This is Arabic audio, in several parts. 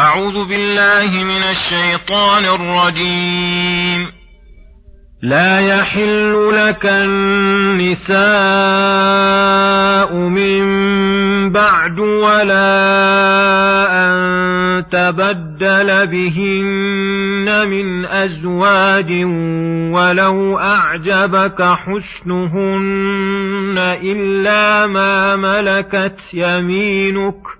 أعوذ بالله من الشيطان الرجيم. لا يحل لك النساء من بعد ولا أن تبدل بهن من أزواج ولو أعجبك حسنهن إلا ما ملكت يمينك ۖ.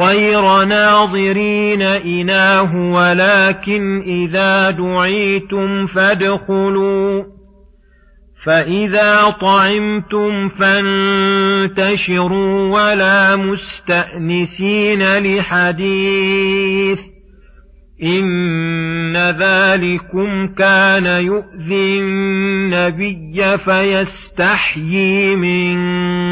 غير ناظرين إناه ولكن إذا دعيتم فادخلوا فإذا طعمتم فانتشروا ولا مستأنسين لحديث إن ذلكم كان يؤذي النبي فيستحيي منكم.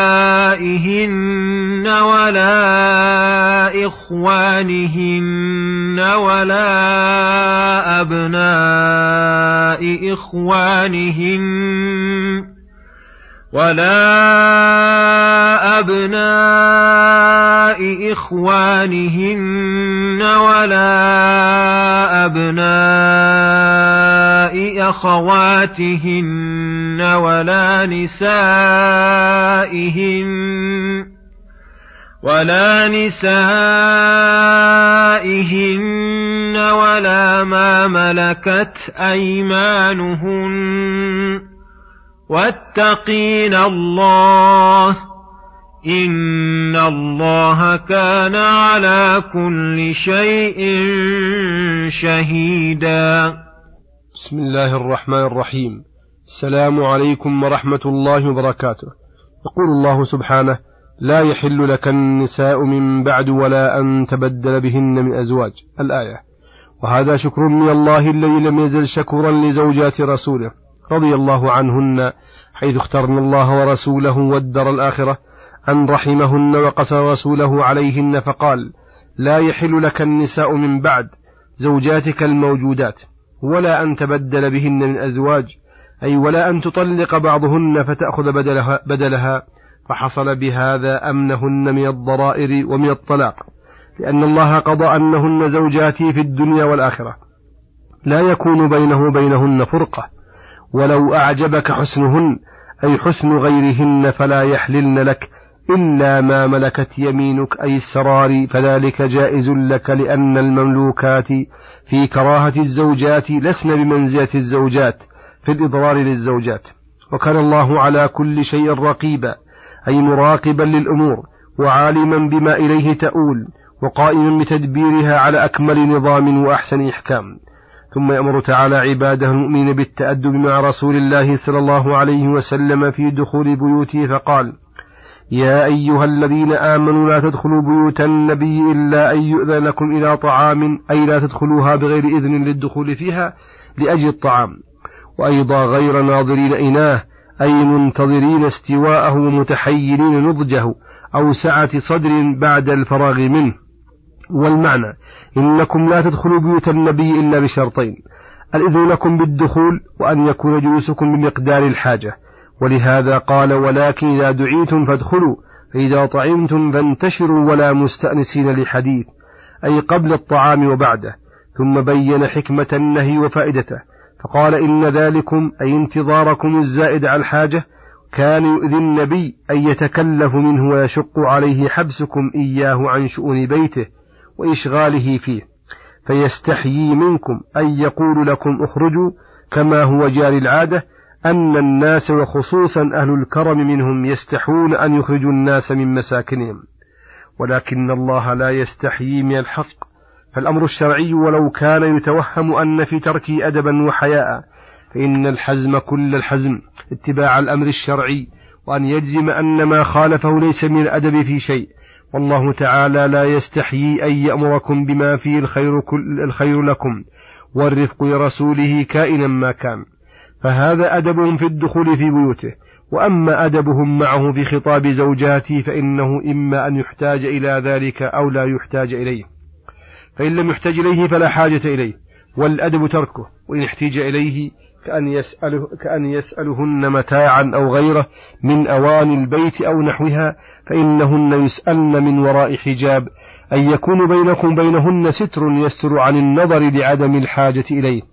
أبنائهن ولا إخوانهن ولا أبناء إخوانهن ولا أبناء إخوانهن ولا أبناء أخواتهن ولا نسائهن ولا نسائهن ولا ما ملكت أيمانهن واتقين الله إن الله كان على كل شيء شهيدا. بسم الله الرحمن الرحيم. السلام عليكم ورحمة الله وبركاته. يقول الله سبحانه لا يحل لك النساء من بعد ولا أن تبدل بهن من أزواج. الآية وهذا شكر من الله الذي لم يزل شكورا لزوجات رسوله رضي الله عنهن حيث اخترن الله ورسوله والدر الآخرة أن رحمهن وقصر رسوله عليهن فقال لا يحل لك النساء من بعد زوجاتك الموجودات ولا أن تبدل بهن من أزواج أي ولا أن تطلق بعضهن فتأخذ بدلها, بدلها فحصل بهذا أمنهن من الضرائر ومن الطلاق لأن الله قضى أنهن زوجاتي في الدنيا والآخرة. لا يكون بينه وبينهن فرقة ولو أعجبك حسنهن أي حسن غيرهن فلا يحللن لك إلا ما ملكت يمينك أي السرار فذلك جائز لك لأن المملوكات في كراهة الزوجات لسن بمنزلة الزوجات في الإضرار للزوجات. وكان الله على كل شيء رقيبا أي مراقبا للأمور وعالما بما إليه تؤول وقائما بتدبيرها على أكمل نظام وأحسن إحكام. ثم يأمر تعالى عباده المؤمنين بالتأدب مع رسول الله صلى الله عليه وسلم في دخول بيوته فقال يا أيها الذين آمنوا لا تدخلوا بيوت النبي إلا أن يؤذن لكم إلى طعام أي لا تدخلوها بغير إذن للدخول فيها لأجل الطعام. وأيضا غير ناظرين إناه أي منتظرين استواءه ومتحيرين نضجه أو سعة صدر بعد الفراغ منه. والمعنى إنكم لا تدخلوا بيوت النبي إلا بشرطين الإذن لكم بالدخول وأن يكون جلوسكم بمقدار الحاجة. ولهذا قال ولكن إذا دعيتم فادخلوا فإذا طعمتم فانتشروا ولا مستأنسين لحديث أي قبل الطعام وبعده ثم بين حكمة النهي وفائدته فقال إن ذلكم أي انتظاركم الزائد على الحاجة كان يؤذي النبي أن يتكلف منه ويشق عليه حبسكم إياه عن شؤون بيته وإشغاله فيه فيستحيي منكم أن يقول لكم اخرجوا كما هو جاري العادة أن الناس وخصوصا أهل الكرم منهم يستحون أن يخرجوا الناس من مساكنهم ولكن الله لا يستحيي من الحق. فالأمر الشرعي ولو كان يتوهم أن في تركه أدبا وحياء فإن الحزم كل الحزم اتباع الأمر الشرعي وأن يجزم أن ما خالفه ليس من الأدب في شيء. والله تعالى لا يستحيي أن يأمركم بما فيه الخير, كل الخير لكم والرفق لرسوله كائنا ما كان. فهذا أدبهم في الدخول في بيوته. وأما أدبهم معه في خطاب زوجاته فإنه إما أن يحتاج إلى ذلك أو لا يحتاج إليه. فإن لم يحتاج إليه فلا حاجة إليه. والأدب تركه. وإن احتاج إليه كأن, يسأله كأن يسألهن متاعا أو غيره من أواني البيت أو نحوها فإنهن يسألن من وراء حجاب. أن يكون بينكم بينهن ستر يستر عن النظر لعدم الحاجة إليه.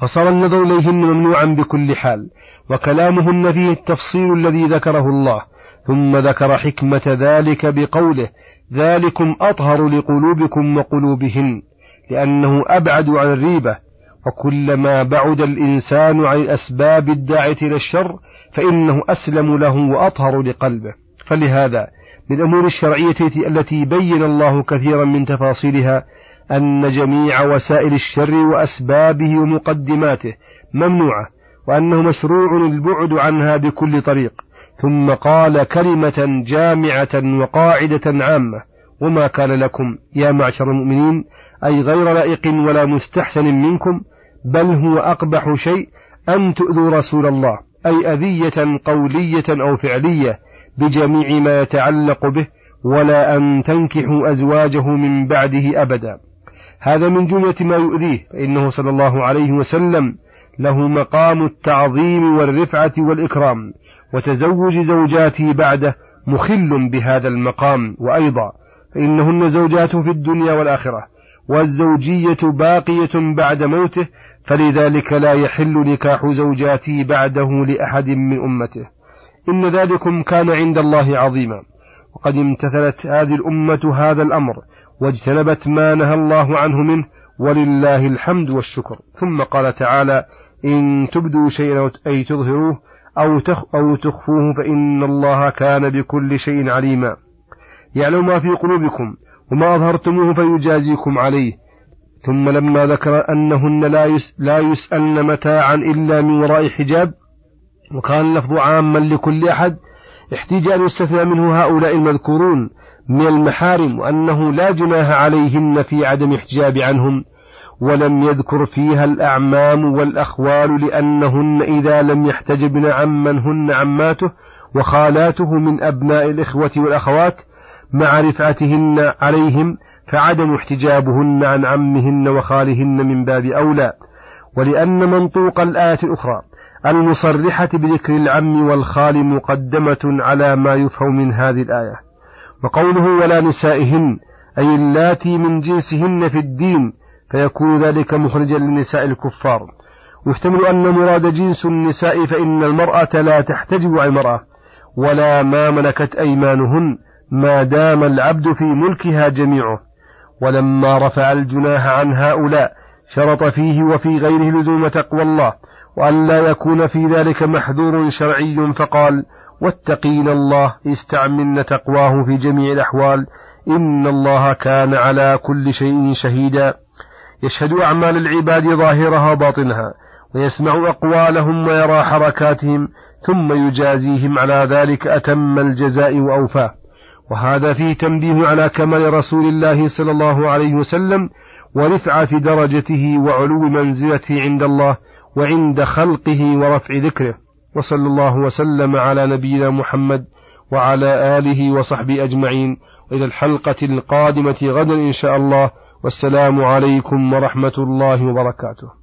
فصار النظر إليهن ممنوعا بكل حال وكلامهن فيه التفصيل الذي ذكره الله ثم ذكر حكمة ذلك بقوله ذلكم أطهر لقلوبكم وقلوبهن لأنه أبعد عن الريبة وكلما بعد الإنسان عن الأسباب الداعية إلى الشر فإنه أسلم له وأطهر لقلبه. فلهذا من الأمور الشرعية التي بين الله كثيرا من تفاصيلها أن جميع وسائل الشر وأسبابه ومقدماته ممنوعة وأنه مشروع البعد عنها بكل طريق. ثم قال كلمة جامعة وقاعدة عامة وما كان لكم يا معشر المؤمنين أي غير لائق ولا مستحسن منكم بل هو أقبح شيء أن تؤذوا رسول الله أي أذية قولية أو فعلية بجميع ما يتعلق به ولا أن تنكحوا أزواجه من بعده أبدا. هذا من جملة ما يؤذيه فإنه صلى الله عليه وسلم له مقام التعظيم والرفعة والإكرام وتزوج زوجاته بعده مخل بهذا المقام. وأيضا فإنهن زوجاته في الدنيا والآخرة والزوجية باقية بعد موته فلذلك لا يحل نكاح زوجاته بعده لأحد من أمته. إن ذلكم كان عند الله عظيما. وقد امتثلت هذه الأمة هذا الأمر واجتنبت ما نهى الله عنه منه ولله الحمد والشكر. ثم قال تعالى إن تبدوا شيئا أي تظهروه أو, تخ أو تخفوه فإن الله كان بكل شيء عليما. يعلم ما في قلوبكم وما أظهرتموه فيجازيكم عليه. ثم لما ذكر أنهن لا, يس لا يسألن متاعا إلا من وراء حجاب وكان اللفظ عاما لكل أحد احتيج أن يستثنى منه هؤلاء المذكورون. من المحارم وأنه لا جناح عليهن في عدم احجاب عنهم ولم يذكر فيها الأعمام والأخوال لأنهن إذا لم يحتجبن عمن هن عماته وخالاته من أبناء الإخوة والأخوات مع رفعتهن عليهم فعدم احتجابهن عن عمهن وخالهن من باب أولى. ولأن منطوق الآية الأخرى المصرحة بذكر العم والخال مقدمة على ما يفهم من هذه الآية. وقوله ولا نسائهن أي اللاتي من جنسهن في الدين فيكون ذلك مخرجا للنساء الكفار. ويحتمل أن مراد جنس النساء فإن المرأة لا تحتجب عن المرأة ولا ما ملكت أيمانهن ما دام العبد في ملكها جميعه. ولما رفع الجناح عن هؤلاء شرط فيه وفي غيره لزوم تقوى الله وأن لا يكون في ذلك محذور شرعي فقال واتقين الله استعملن تقواه في جميع الأحوال. إن الله كان على كل شيء شهيدا. يشهد أعمال العباد ظاهرها وباطنها ويسمع أقوالهم ويرى حركاتهم ثم يجازيهم على ذلك أتم الجزاء وأوفاه وهذا فيه تنبيه على كمال رسول الله صلى الله عليه وسلم ورفعة درجته وعلو منزلته عند الله وعند خلقه ورفع ذكره. وصلى الله وسلم على نبينا محمد وعلى آله وصحبه أجمعين. وإلى الحلقة القادمة غدا إن شاء الله. والسلام عليكم ورحمة الله وبركاته.